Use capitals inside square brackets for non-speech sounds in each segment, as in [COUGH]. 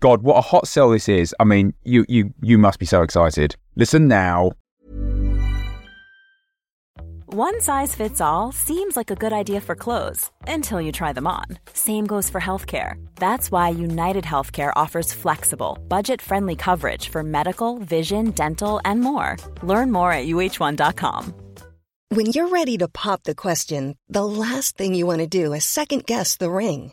God, what a hot sell this is. I mean, you you you must be so excited. Listen now. One size fits all seems like a good idea for clothes until you try them on. Same goes for healthcare. That's why United Healthcare offers flexible, budget-friendly coverage for medical, vision, dental, and more. Learn more at uh1.com. When you're ready to pop the question, the last thing you want to do is second guess the ring.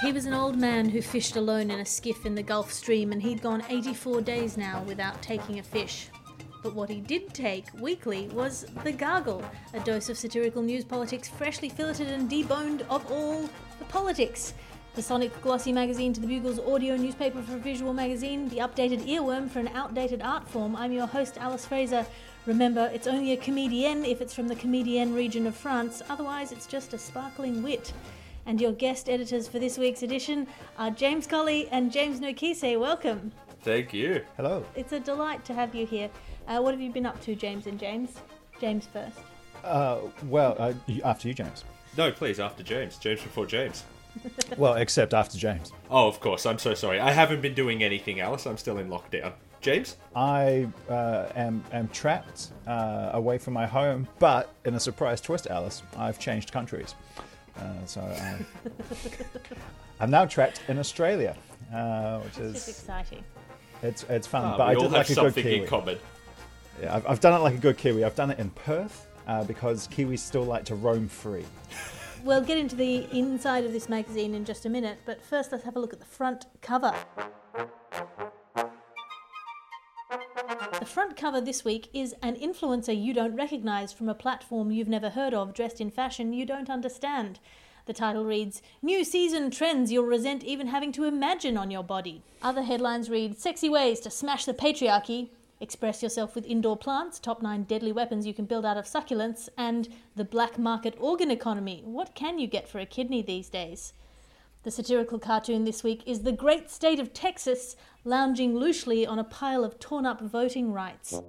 He was an old man who fished alone in a skiff in the Gulf Stream, and he'd gone 84 days now without taking a fish. But what he did take weekly was The Gargle, a dose of satirical news politics freshly filleted and deboned of all the politics. The Sonic Glossy magazine to the Bugle's audio newspaper for a visual magazine, the updated earworm for an outdated art form. I'm your host, Alice Fraser. Remember, it's only a comedienne if it's from the comedienne region of France, otherwise, it's just a sparkling wit. And your guest editors for this week's edition are James Colley and James Nokise. Welcome. Thank you. Hello. It's a delight to have you here. Uh, what have you been up to, James and James? James first. Uh, well, uh, after you, James. No, please, after James. James before James. [LAUGHS] Well, except after James. Oh, of course. I'm so sorry. I haven't been doing anything else. I'm still in lockdown. James? I uh, am, am trapped uh, away from my home, but in a surprise twist, Alice, I've changed countries. Uh, so I'm, I'm now trapped in Australia, uh, which It's is exciting. it's it's fun. Ah, but we I all did have like a good something Kiwi. in common. Yeah, I've, I've done it like a good Kiwi. I've done it in Perth uh, because Kiwis still like to roam free. We'll get into the inside of this magazine in just a minute, but first let's have a look at the front cover. Front cover this week is an influencer you don't recognize from a platform you've never heard of, dressed in fashion you don't understand. The title reads New Season Trends You'll Resent Even Having to Imagine on Your Body. Other headlines read Sexy Ways to Smash the Patriarchy, Express Yourself with Indoor Plants, Top 9 Deadly Weapons You Can Build Out of Succulents, and The Black Market Organ Economy. What can you get for a kidney these days? The satirical cartoon this week is the great state of Texas lounging loosely on a pile of torn up voting rights.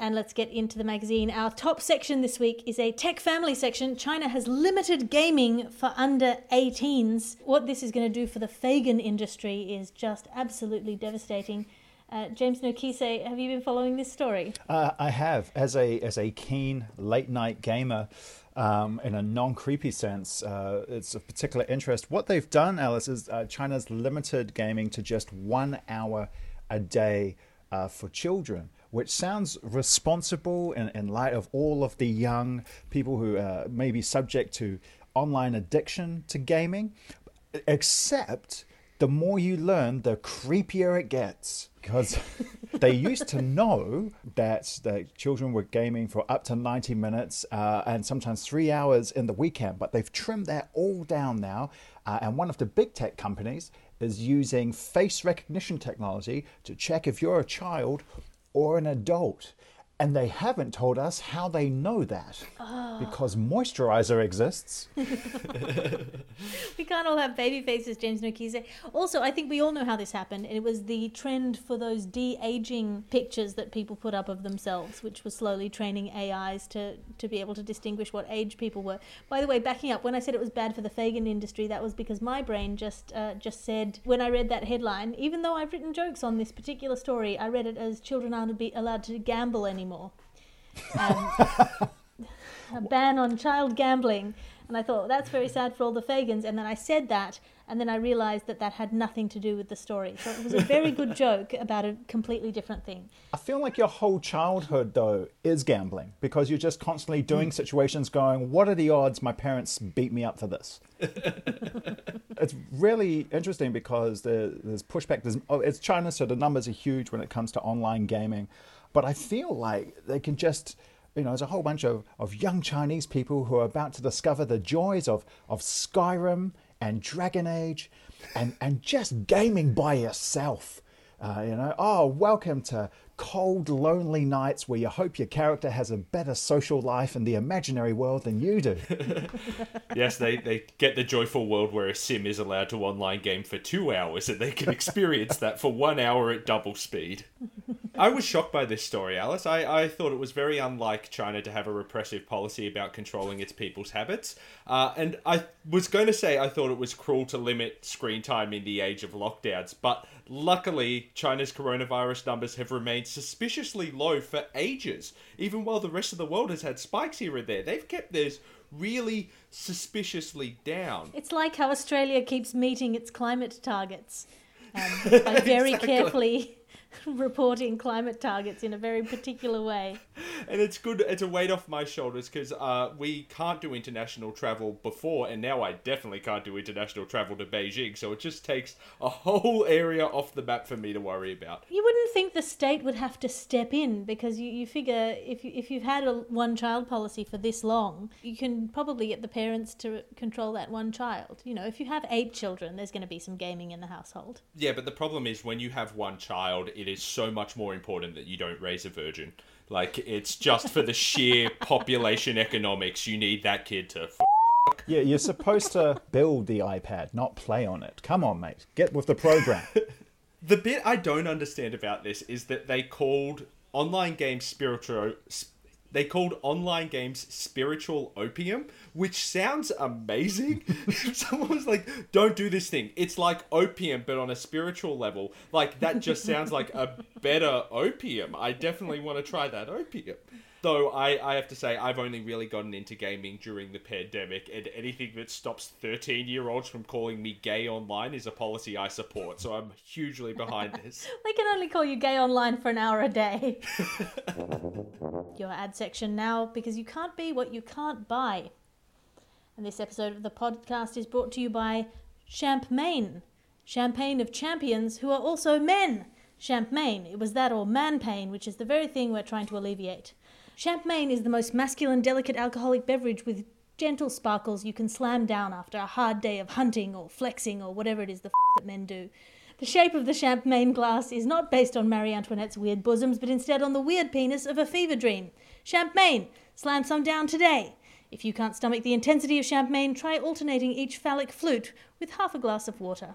And let's get into the magazine. Our top section this week is a tech family section. China has limited gaming for under 18s. What this is going to do for the Fagin industry is just absolutely devastating. Uh, James Nokise, have you been following this story? Uh, I have, as a as a keen late night gamer, um, in a non creepy sense, uh, it's of particular interest. What they've done, Alice, is uh, China's limited gaming to just one hour a day uh, for children, which sounds responsible in, in light of all of the young people who uh, may be subject to online addiction to gaming. Except the more you learn, the creepier it gets. Because [LAUGHS] they used to know that the children were gaming for up to 90 minutes uh, and sometimes three hours in the weekend, but they've trimmed that all down now. Uh, and one of the big tech companies is using face recognition technology to check if you're a child or an adult. And they haven't told us how they know that. Because moisturizer exists. [LAUGHS] We can't all have baby faces, James Nokise. Also, I think we all know how this happened. It was the trend for those de aging pictures that people put up of themselves, which was slowly training AIs to, to be able to distinguish what age people were. By the way, backing up, when I said it was bad for the Fagin industry, that was because my brain just uh, just said, when I read that headline, even though I've written jokes on this particular story, I read it as children aren't be allowed to gamble anymore. Um, [LAUGHS] a ban on child gambling. And I thought, that's very sad for all the Fagins. And then I said that, and then I realized that that had nothing to do with the story. So it was a very good [LAUGHS] joke about a completely different thing. I feel like your whole childhood, though, is gambling because you're just constantly doing situations going, What are the odds my parents beat me up for this? [LAUGHS] it's really interesting because there's pushback. There's, oh, it's China, so the numbers are huge when it comes to online gaming. But I feel like they can just you know, there's a whole bunch of, of young Chinese people who are about to discover the joys of, of Skyrim and Dragon Age and, and just gaming by yourself. Uh, you know, oh, welcome to cold, lonely nights where you hope your character has a better social life in the imaginary world than you do. [LAUGHS] yes, they, they get the joyful world where a sim is allowed to online game for two hours and they can experience that for one hour at double speed. I was shocked by this story, Alice. I, I thought it was very unlike China to have a repressive policy about controlling its people's habits. Uh, and I was going to say I thought it was cruel to limit screen time in the age of lockdowns, but luckily, China's coronavirus numbers have remained suspiciously low for ages. Even while the rest of the world has had spikes here and there, they've kept theirs really suspiciously down. It's like how Australia keeps meeting its climate targets um, [LAUGHS] by very exactly. carefully [LAUGHS] reporting climate targets in a very particular way. And it's good, it's a weight off my shoulders because uh, we can't do international travel before, and now I definitely can't do international travel to Beijing. So it just takes a whole area off the map for me to worry about. You wouldn't think the state would have to step in because you, you figure if, you, if you've had a one child policy for this long, you can probably get the parents to control that one child. You know, if you have eight children, there's going to be some gaming in the household. Yeah, but the problem is when you have one child, it is so much more important that you don't raise a virgin. Like it's just for the sheer [LAUGHS] population economics. You need that kid to. F- yeah, you're supposed to build the iPad, not play on it. Come on, mate, get with the program. [LAUGHS] the bit I don't understand about this is that they called online games spiritual they called online games spiritual opium, which sounds amazing. [LAUGHS] Someone was like, "Don't do this thing. It's like opium, but on a spiritual level." Like that just sounds like a better opium. I definitely want to try that opium. Though I, I have to say, I've only really gotten into gaming during the pandemic, and anything that stops 13 year olds from calling me gay online is a policy I support, so I'm hugely behind [LAUGHS] this. they can only call you gay online for an hour a day. Your ad section now, because you can't be what you can't buy. And this episode of the podcast is brought to you by Champagne, champagne of champions who are also men. Champagne, it was that or man pain, which is the very thing we're trying to alleviate. Champagne is the most masculine, delicate alcoholic beverage with gentle sparkles you can slam down after a hard day of hunting or flexing or whatever it is the f- that men do. The shape of the champagne glass is not based on Marie Antoinette's weird bosoms, but instead on the weird penis of a fever dream. Champagne! Slam some down today! If you can't stomach the intensity of champagne, try alternating each phallic flute with half a glass of water.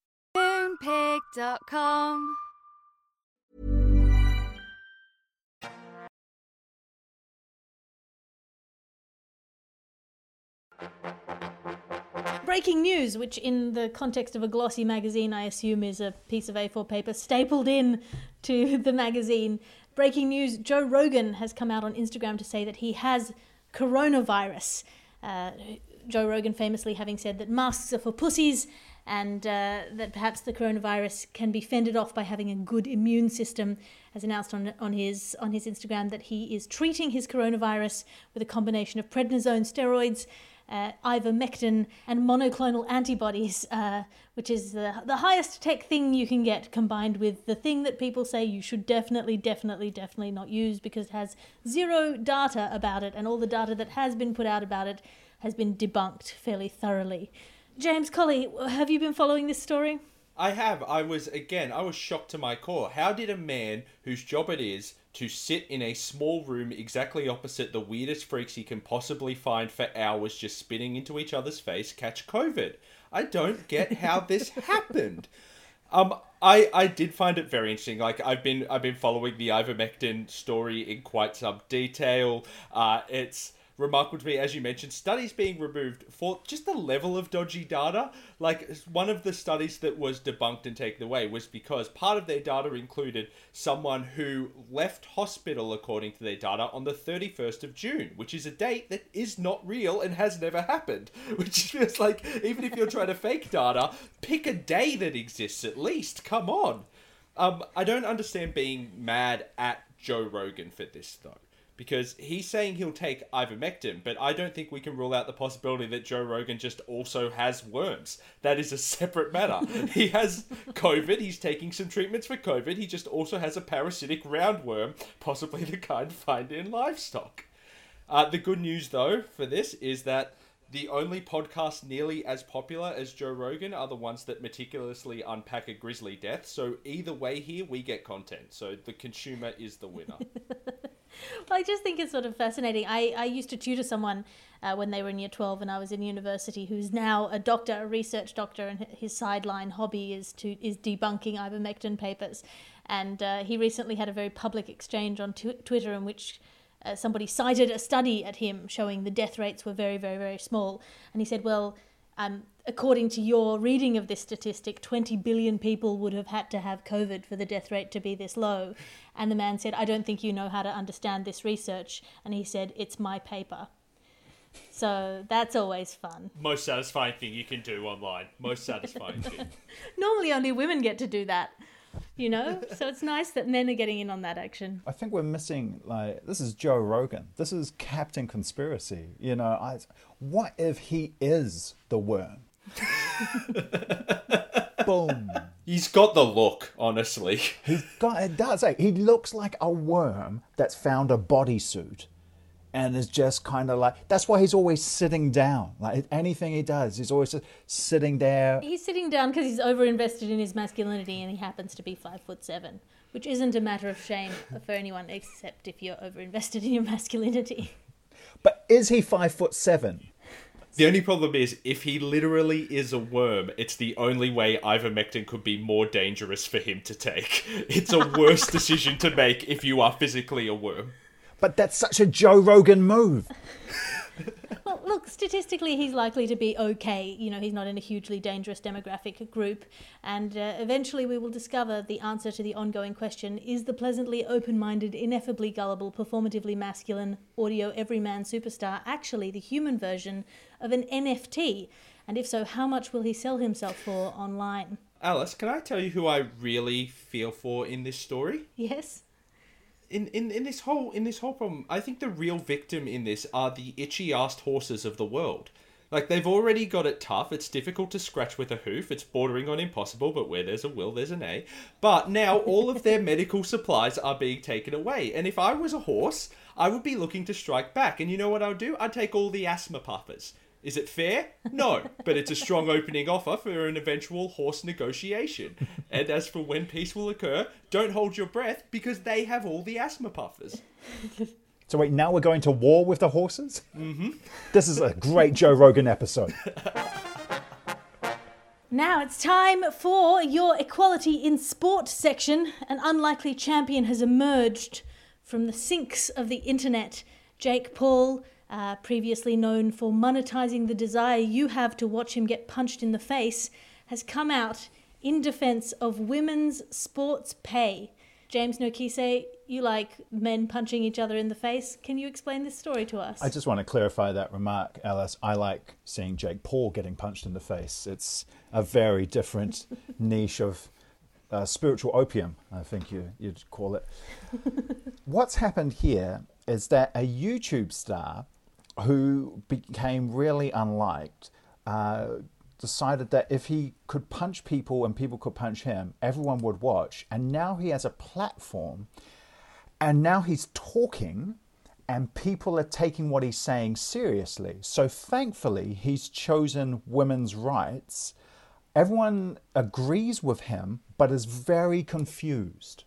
Moonpig.com. Breaking news, which in the context of a glossy magazine, I assume is a piece of A4 paper stapled in to [LAUGHS] the magazine. Breaking news Joe Rogan has come out on Instagram to say that he has coronavirus. Uh, Joe Rogan famously having said that masks are for pussies and uh, that perhaps the coronavirus can be fended off by having a good immune system, has announced on, on, his, on his Instagram that he is treating his coronavirus with a combination of prednisone steroids uh, ivermectin and monoclonal antibodies, uh, which is the, the highest tech thing you can get, combined with the thing that people say you should definitely, definitely, definitely not use because it has zero data about it, and all the data that has been put out about it has been debunked fairly thoroughly. James Colley, have you been following this story? I have. I was again. I was shocked to my core. How did a man whose job it is to sit in a small room exactly opposite the weirdest freaks he can possibly find for hours, just spitting into each other's face, catch COVID? I don't get how [LAUGHS] this happened. Um, I I did find it very interesting. Like I've been I've been following the ivermectin story in quite some detail. Uh, it's remarkable to me, as you mentioned, studies being removed for just the level of dodgy data. Like one of the studies that was debunked and taken away was because part of their data included someone who left hospital, according to their data, on the 31st of June, which is a date that is not real and has never happened. [LAUGHS] Which feels like, even if you're trying to fake data, pick a day that exists at least. Come on. Um, I don't understand being mad at Joe Rogan for this, though because he's saying he'll take ivermectin, but I don't think we can rule out the possibility that Joe Rogan just also has worms. That is a [LAUGHS] separate matter. he has COVID, he's taking some treatments for COVID, he just also has a parasitic roundworm, possibly the kind found in livestock. Uh, the good news, though, for this is that the only podcasts nearly as popular as Joe Rogan are the ones that meticulously unpack a grisly death. So either way, here we get content. So the consumer is the winner. [LAUGHS] well, I just think it's sort of fascinating. I, I used to tutor someone uh, when they were in year 12 and I was in university who's now a doctor, a research doctor, and his sideline hobby is to is debunking ivermectin papers. And uh, he recently had a very public exchange on Twitter in which uh, somebody cited a study at him showing the death rates were very, very, very small. And he said, well, um, according to your reading of this statistic, 20 billion people would have had to have COVID for the death rate to be this low. And the man said, I don't think you know how to understand this research. And he said, It's my paper. So that's always fun. Most satisfying thing you can do online. Most satisfying thing. [LAUGHS] Normally, only women get to do that you know? So it's nice that men are getting in on that action. I think we're missing like this is joe rogan. This is captain conspiracy. You know I, what if he is the worm? [LAUGHS] Boom. He's got the look honestly. He's got it does eh? he looks like a worm that's found a bodysuit and is just kind of like that's why he's always sitting down like anything he does he's always just sitting there he's sitting down because he's over invested in his masculinity and he happens to be five foot seven which isn't a matter of shame for anyone except if you're over invested in your masculinity but is he five foot seven the only problem is, if he literally is a worm, it's the only way ivermectin could be more dangerous for him to take. It's a worse [LAUGHS] decision to make if you are physically a worm. But that's such a Joe Rogan move. [LAUGHS] well, look, statistically, he's likely to be okay. You know, he's not in a hugely dangerous demographic group. And uh, eventually, we will discover the answer to the ongoing question is the pleasantly open minded, ineffably gullible, performatively masculine audio everyman superstar actually the human version of an NFT? And if so, how much will he sell himself for online? Alice, can I tell you who I really feel for in this story? Yes in, in, in this whole in this whole problem, I think the real victim in this are the itchy assed horses of the world. Like they've already got it tough. It's difficult to scratch with a hoof. It's bordering on impossible, but where there's a will, there's an A. But now all of their [LAUGHS] medical supplies are being taken away. And if I was a horse, I would be looking to strike back. And you know what I would do? I'd take all the asthma puffers. Is it fair? No, but it's a strong opening offer for an eventual horse negotiation. And as for when peace will occur, don't hold your breath because they have all the asthma puffers. So wait, now we're going to war with the horses? Mm-hmm. This is a great Joe Rogan episode. [LAUGHS] Now it's time for your equality in sport section. An unlikely champion has emerged from the sinks of the internet. Jake Paul uh, previously known for monetizing the desire you have to watch him get punched in the face, has come out in defense of women's sports pay. James Nokise, you like men punching each other in the face. Can you explain this story to us? I just want to clarify that remark, Alice. I like seeing Jake Paul getting punched in the face. It's a very different [LAUGHS] niche of uh, spiritual opium, I think you, you'd call it. [LAUGHS] What's happened here is that a YouTube star who became really unliked, uh, decided that if he could punch people and people could punch him, everyone would watch. And now he has a platform, and now he's talking, and people are taking what he's saying seriously. So thankfully, he's chosen women's rights. Everyone agrees with him, but is very confused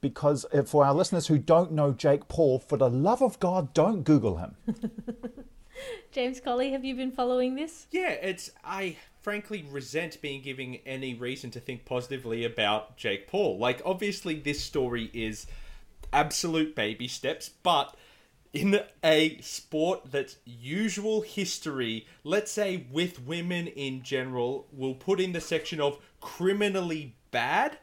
because eh, for our listeners who don't know Jake Paul, for the love of God, don't Google him. [LAUGHS] James Colley, have you been following this? Yeah, it's I frankly resent being given any reason to think positively about Jake Paul. Like obviously this story is absolute baby steps, but in a sport that's usual history, let's say with women in general, we'll put in the section of criminally bad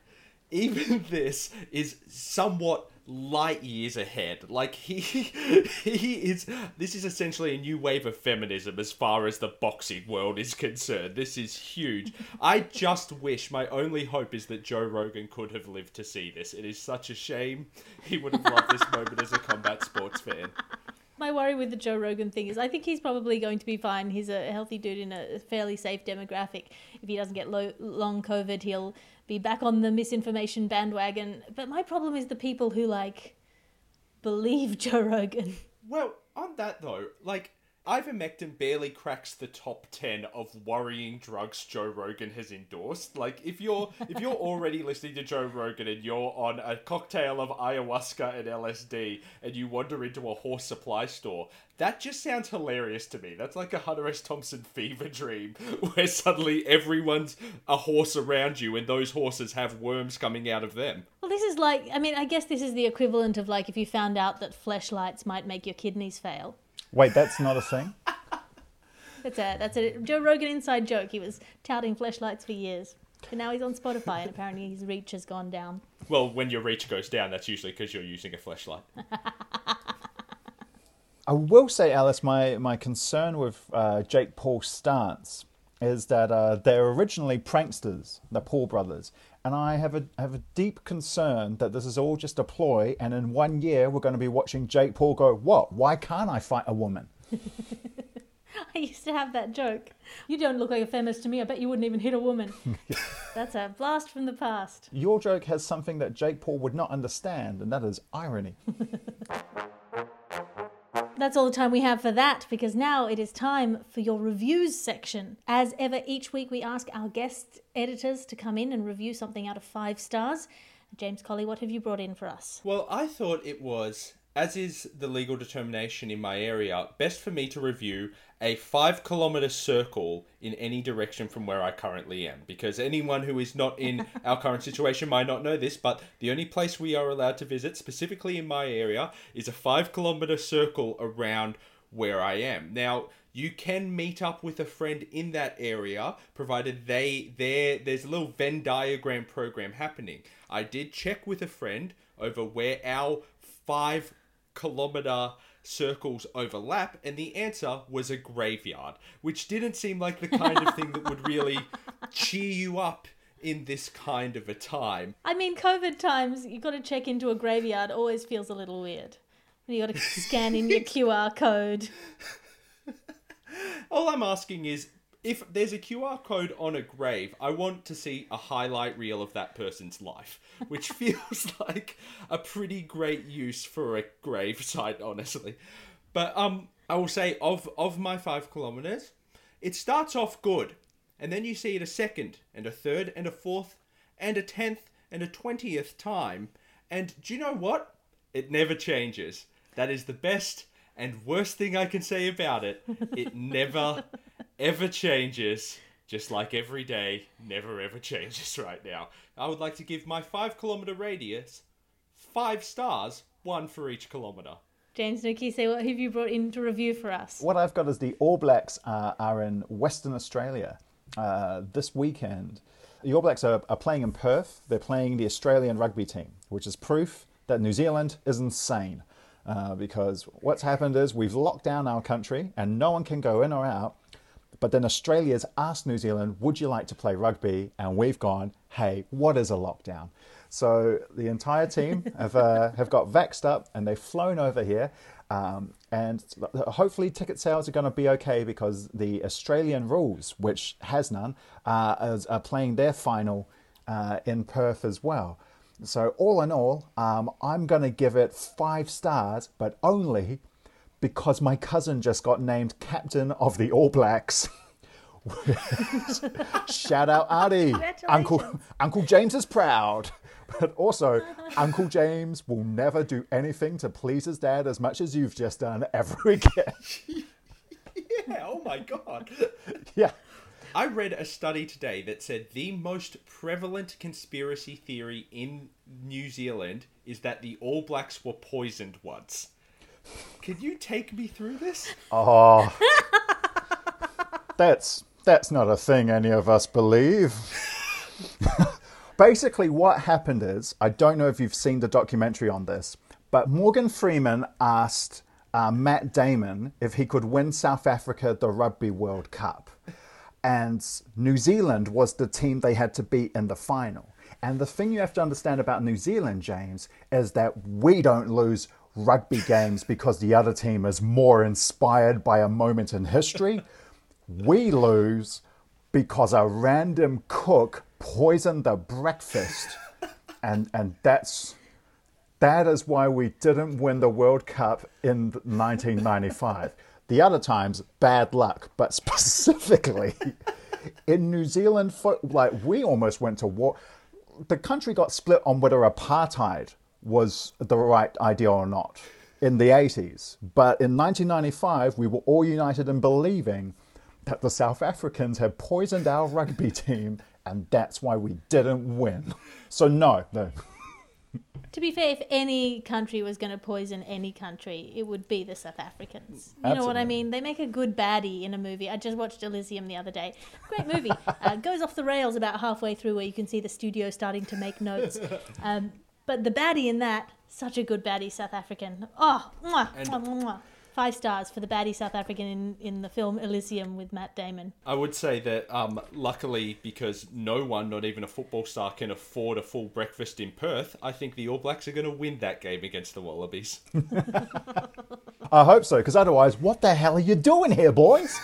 even [LAUGHS] this is somewhat light years ahead. Like he [LAUGHS] he is this is essentially a new wave of feminism as far as the boxing world is concerned. This is huge. I just wish my only hope is that Joe Rogan could have lived to see this. It is such a shame. He would have loved this moment as a combat sports fan. My worry with the Joe Rogan thing is I think he's probably going to be fine. He's a healthy dude in a fairly safe demographic. If he doesn't get long COVID, he'll be back on the misinformation bandwagon. But my problem is the people who like believe Joe Rogan. Well, on that though, like ivermectin barely cracks the top 10 of worrying drugs Joe Rogan has endorsed. Like if you're if you're already listening to Joe Rogan and you're on a cocktail of ayahuasca and LSD and you wander into a horse supply store, that just sounds hilarious to me. That's like a Hunter S. Thompson fever dream [LAUGHS] where suddenly everyone's a horse around you and those horses have worms coming out of them. Well, this is like I mean, I guess this is the equivalent of like if you found out that fleshlights might make your kidneys fail. Wait, that's not a thing. [LAUGHS] That's a that's a Joe Rogan inside joke. He was touting fleshlights for years, but now he's on Spotify, and apparently his reach has gone down. Well, when your reach goes down, that's usually because you're using a fleshlight. [LAUGHS] I will say, Alice, my my concern with uh, Jake Paul's stance is that uh, they're originally pranksters, the Paul brothers, and I have a have a deep concern that this is all just a ploy, and in one year we're going to be watching Jake Paul go, "What? Why can't I fight a woman?" [LAUGHS] I used to have that joke. You don't look like a feminist to me. I bet you wouldn't even hit a woman. [LAUGHS] That's a blast from the past. Your joke has something that Jake Paul would not understand, and that is irony. [LAUGHS] That's all the time we have for that because now it is time for your reviews section. As ever, each week we ask our guest editors to come in and review something out of five stars. James Colley, what have you brought in for us? Well, I thought it was, as is the legal determination in my area, best for me to review a five kilometer circle in any direction from where I currently am. Because anyone who is not in [LAUGHS] our current situation might not know this, but the only place we are allowed to visit, specifically in my area, is a five kilometer circle around where I am. Now, you can meet up with a friend in that area provided they there there's a little Venn diagram program happening. I did check with a friend over where our 5 kilometer circles overlap? And the answer was a graveyard, which didn't seem like the kind of thing that would really [LAUGHS] cheer you up in this kind of a time. I mean, COVID times, you got to check into a graveyard always feels a little weird. You got to scan in your [LAUGHS] QR code. All I'm asking is if there's a QR code on a grave, I want to see a highlight reel of that person's life, which [LAUGHS] feels like a pretty great use for a grave site, honestly. But um, I will say of of my five kilometers, it starts off good, and then you see it a second and a third and a fourth and a tenth and a twentieth time, and do you know what? It never changes. That is the best and worst thing I can say about it. It never ever changes, just like every day never ever [LAUGHS] changes right now. I would like to give my five kilometer radius five stars, one for each kilometer. James Nokise what have you brought in to review for us? What I've got is the All Blacks uh, are in Western Australia uh, this weekend. The All Blacks are, are playing in Perth. They're playing the Australian rugby team, which is proof that New Zealand is insane. Uh, because what's happened is we've locked down our country and no one can go in or out but then Australia's asked New Zealand, would you like to play rugby? And we've gone, hey, what is a lockdown? So the entire team [LAUGHS] have, uh, have got vexed up and they've flown over here. Um, and hopefully, ticket sales are going to be okay because the Australian rules, which has none, uh, is, are playing their final uh, in Perth as well. So, all in all, um, I'm going to give it five stars, but only because my cousin just got named captain of the All Blacks. [LAUGHS] Shout out Ardie. Uncle Uncle James is proud. But also, Uncle James will never do anything to please his dad as much as you've just done ever [LAUGHS] again. yeah, oh my god. yeah. I read a study today that said the most prevalent conspiracy theory in New Zealand is that the All Blacks were poisoned once. Can you take me through this? Oh. [LAUGHS] that's that's not a thing any of us believe. [LAUGHS] Basically, what happened is I don't know if you've seen the documentary on this, but Morgan Freeman asked uh, Matt Damon if he could win South Africa the Rugby World Cup. And New Zealand was the team they had to beat in the final. And the thing you have to understand about New Zealand, James, is that we don't lose rugby games because the other team is more inspired by a moment in history. [LAUGHS] We lose because a random cook poisoned the breakfast. and and that's that is why we didn't win the World Cup in 1995. the other times, bad luck, but specifically [LAUGHS] in New Zealand, like we almost went to war. The country got split on whether apartheid was the right idea or not in the 80s. But in 1995, we were all united in believing that the South Africans had poisoned our rugby [LAUGHS] team and that's why we didn't win. So, no, no. To be fair, if any country was going to poison any country, it would be the South Africans. You Absolutely. know what I mean? They make a good baddie in a movie. I just watched Elysium the other day. Great movie. [LAUGHS] uh, goes off the rails about halfway through, where you can see the studio starting to make notes. Um, but the baddie in that, such a good baddie, South African. Oh, mwah, mwah, mwah. Five stars for the baddie South African in, in the film Elysium with Matt Damon. I would say that um, luckily, because no one, not even a football star, can afford a full breakfast in Perth, I think the All Blacks are going to win that game against the Wallabies. [LAUGHS] I hope so, because otherwise, what the hell are you doing here, boys?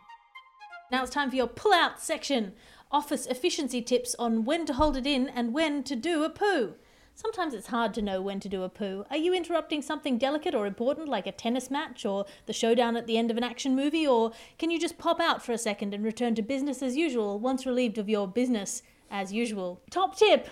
[LAUGHS] now it's time for your pull out section office efficiency tips on when to hold it in and when to do a poo. Sometimes it's hard to know when to do a poo. Are you interrupting something delicate or important like a tennis match or the showdown at the end of an action movie? Or can you just pop out for a second and return to business as usual once relieved of your business as usual? Top tip!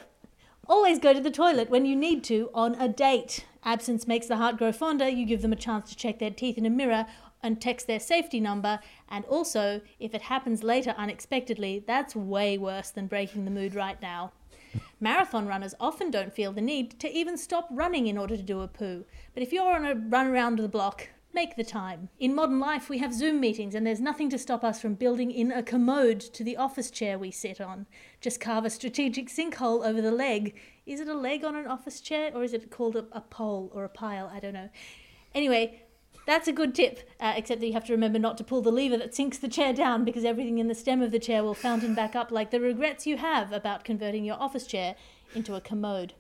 Always go to the toilet when you need to on a date. Absence makes the heart grow fonder. You give them a chance to check their teeth in a mirror and text their safety number. And also, if it happens later unexpectedly, that's way worse than breaking the mood right now. Marathon runners often don't feel the need to even stop running in order to do a poo. But if you're on a run around the block, make the time. In modern life, we have Zoom meetings, and there's nothing to stop us from building in a commode to the office chair we sit on. Just carve a strategic sinkhole over the leg. Is it a leg on an office chair, or is it called a, a pole or a pile? I don't know. Anyway, that's a good tip, uh, except that you have to remember not to pull the lever that sinks the chair down because everything in the stem of the chair will fountain back up like the regrets you have about converting your office chair into a commode.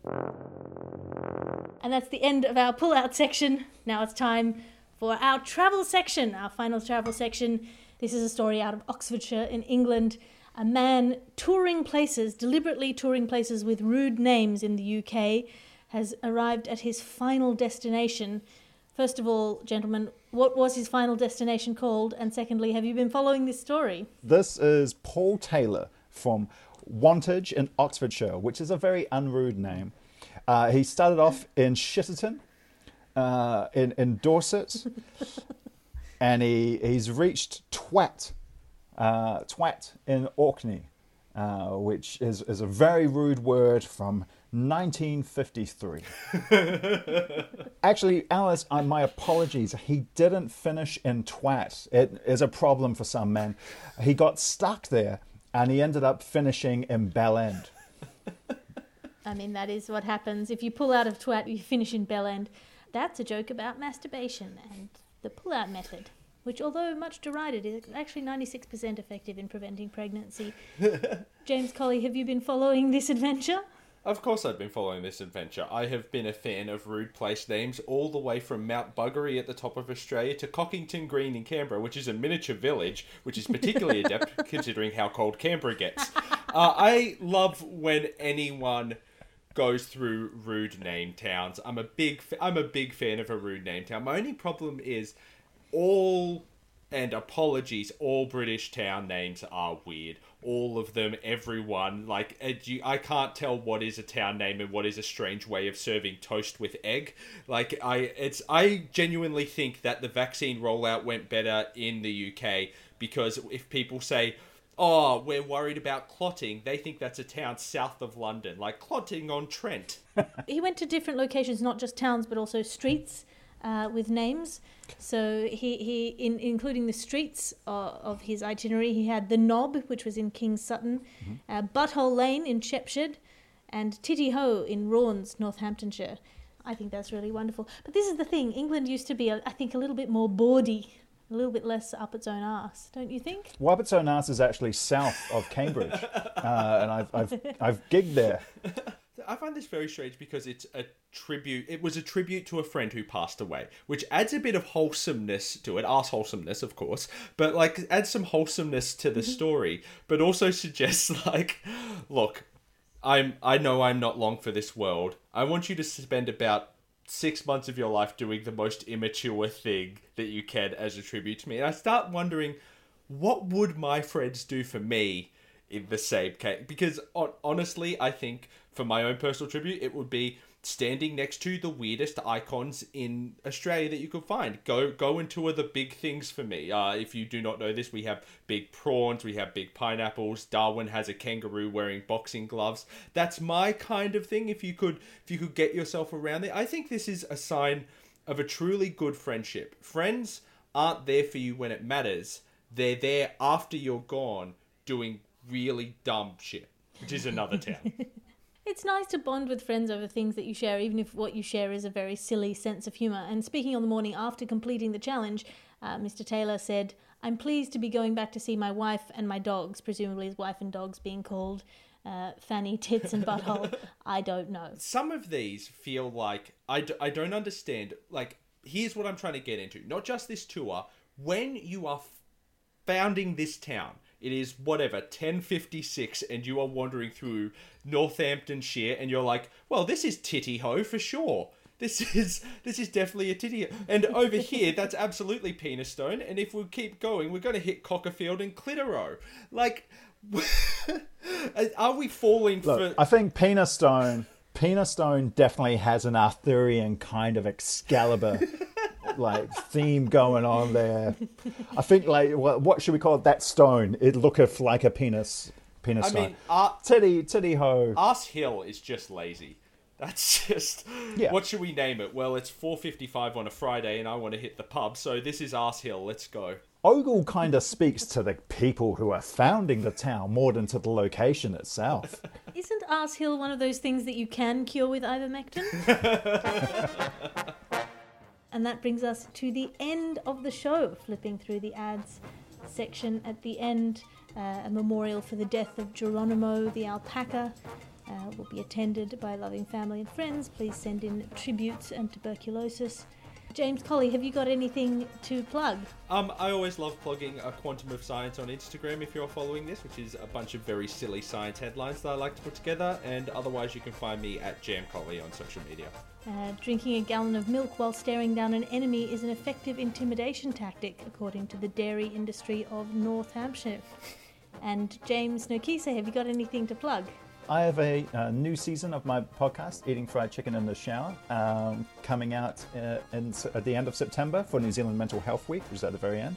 And that's the end of our pull out section. Now it's time for our travel section, our final travel section. This is a story out of Oxfordshire in England. A man touring places, deliberately touring places with rude names in the UK, has arrived at his final destination First of all, gentlemen, what was his final destination called? And secondly, have you been following this story? This is Paul Taylor from Wantage in Oxfordshire, which is a very unrude name. Uh, he started off in Shitterton, uh, in, in Dorset, [LAUGHS] and he, he's reached Twat, uh, Twat in Orkney, uh, which is, is a very rude word from 1953. Actually, Alice, uh, my apologies. He didn't finish in twat. It is a problem for some men. He got stuck there and he ended up finishing in Bell End. I mean, that is what happens. If you pull out of twat, you finish in Bell End. That's a joke about masturbation and the pull out method, which, although much derided, is actually 96% effective in preventing pregnancy. [LAUGHS] James Colley, have you been following this adventure? Of course, I've been following this adventure. I have been a fan of rude place names all the way from Mount Buggery at the top of Australia to Cockington Green in Canberra, which is a miniature village, which is particularly [LAUGHS] adept considering how cold Canberra gets. Uh, I love when anyone goes through rude name towns. I'm a big fa- I'm a big fan of a rude name town. My only problem is all and apologies, all British town names are weird. All of them, everyone. Like, uh, you- I can't tell what is a town name and what is a strange way of serving toast with egg. Like, I, it's, I genuinely think that the vaccine rollout went better in the UK because if people say, "Oh, we're worried about clotting," they think that's a town south of London, like Clotting on Trent. [LAUGHS] he went to different locations, not just towns, but also streets uh, with names. So he, he in, including the streets of, of his itinerary, he had the Knob, which was in King's Sutton, uh, Butthole Lane in Shepshed, and Titty Ho in Raunds, Northamptonshire. I think that's really wonderful. But this is the thing: England used to be, I think, a little bit more bawdy, a little bit less up its own arse, don't you think? Wabbit's Arse is actually south of Cambridge, [LAUGHS] uh, and I've, I've, I've gigged there. I find this very strange because it's a tribute. It was a tribute to a friend who passed away, which adds a bit of wholesomeness to it. Arse wholesomeness, of course, but like adds some wholesomeness to the mm-hmm. story, but also suggests [LAUGHS] like, look, I'm I know I'm not long for this world. I want you to spend about six months of your life doing the most immature thing that you can as a tribute to me. And I start wondering, what would my friends do for me in the same case? Because honestly, I think for my own personal tribute, it would be standing next to the weirdest icons in Australia that you could find. Go go and tour the big things for me. Uh, if you do not know this, we have big prawns, we have big pineapples. Darwin has a kangaroo wearing boxing gloves. That's my kind of thing. If you could if you could get yourself around there, I think this is a sign of a truly good friendship. Friends aren't there for you when it matters. They're there after you're gone doing really dumb shit, which is another town. [LAUGHS] It's nice to bond with friends over things that you share, even if what you share is a very silly sense of humour. And speaking on the morning after completing the challenge, uh, Mr. Taylor said, I'm pleased to be going back to see my wife and my dogs, presumably his wife and dogs being called uh, Fanny, Tits, and Butthole. [LAUGHS] I don't know. some of these feel like I, d- I don't understand. Like, here's what I'm trying to get into. Not just this tour. When you are f- founding this town, it is whatever 1056, and you are wandering through Northamptonshire, and you're like, well, this is Titty Ho for sure. This [LAUGHS] is this is definitely a titty, and over [LAUGHS] here that's absolutely penis stone. And if we keep going, we're going to hit Cockerfield and Clitheroe. Like, [LAUGHS] are we falling Look, for? I think Penistone, Pena Stone definitely has an Arthurian kind of Excalibur like theme going on there. I think like what, what should we call it? That stone. It looketh like a penis. Penis I stone. mean, uh, titty, titty ho. Ass Hill is just lazy. That's just Yeah. what should we name it? Well, it's 4:55 on a Friday and I want to hit the pub, so this is Ass Hill. Let's go. Ogle kind of speaks to the people who are founding the town more than to the location itself. Isn't Arse Hill one of those things that you can cure with ivermectin? [LAUGHS] and that brings us to the end of the show. Flipping through the ads section at the end, uh, a memorial for the death of Geronimo the alpaca. Uh, will be attended by loving family and friends. Please send in tributes and tuberculosis. James Colley, have you got anything to plug? Um, I always love plugging a Quantum of Science on Instagram if you're following this, which is a bunch of very silly science headlines that I like to put together. And otherwise, you can find me at Jam Collie on social media. Uh, drinking a gallon of milk while staring down an enemy is an effective intimidation tactic, according to the dairy industry of North Hampshire. And James Nokise, have you got anything to plug? I have a, uh new season of my podcast, Eating Fried Chicken in the Shower, um, coming out uh, in, at the end of September for New Zealand Mental Health Week, which is at the very end.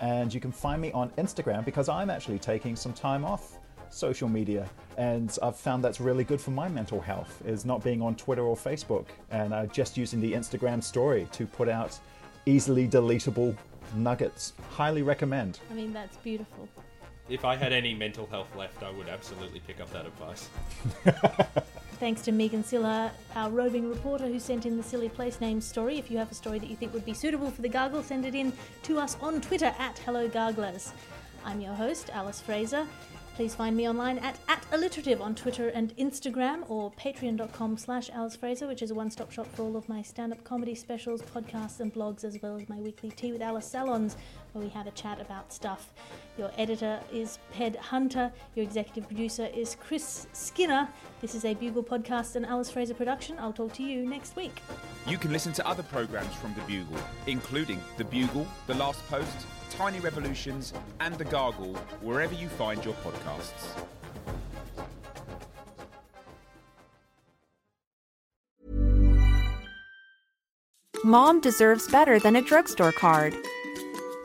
And you can find me on Instagram because I'm actually taking some time off social media, and I've found that's really good for my mental health. Is not being on Twitter or Facebook, and uh, just using the Instagram story to put out easily deletable nuggets. Highly recommend. I mean, that's beautiful. If I had any mental health left, I would absolutely pick up that advice. [LAUGHS] Thanks to Megan Silla, our roving reporter who sent in the silly place name story. If you have a story that you think would be suitable for the gargle, send it in to us on Twitter at Hello Garglers. I'm your host, Alice Fraser. Please find me online at, at alliterative on Twitter and Instagram or patreon.com slash Alice Fraser, which is a one-stop shop for all of my stand-up comedy specials, podcasts and blogs, as well as my weekly Tea with Alice salons, where we have a chat about stuff. Your editor is Ped Hunter. Your executive producer is Chris Skinner. This is a Bugle podcast and Alice Fraser production. I'll talk to you next week. You can listen to other programs from The Bugle, including The Bugle, The Last Post, Tiny Revolutions, and The Gargle, wherever you find your podcasts. Mom deserves better than a drugstore card.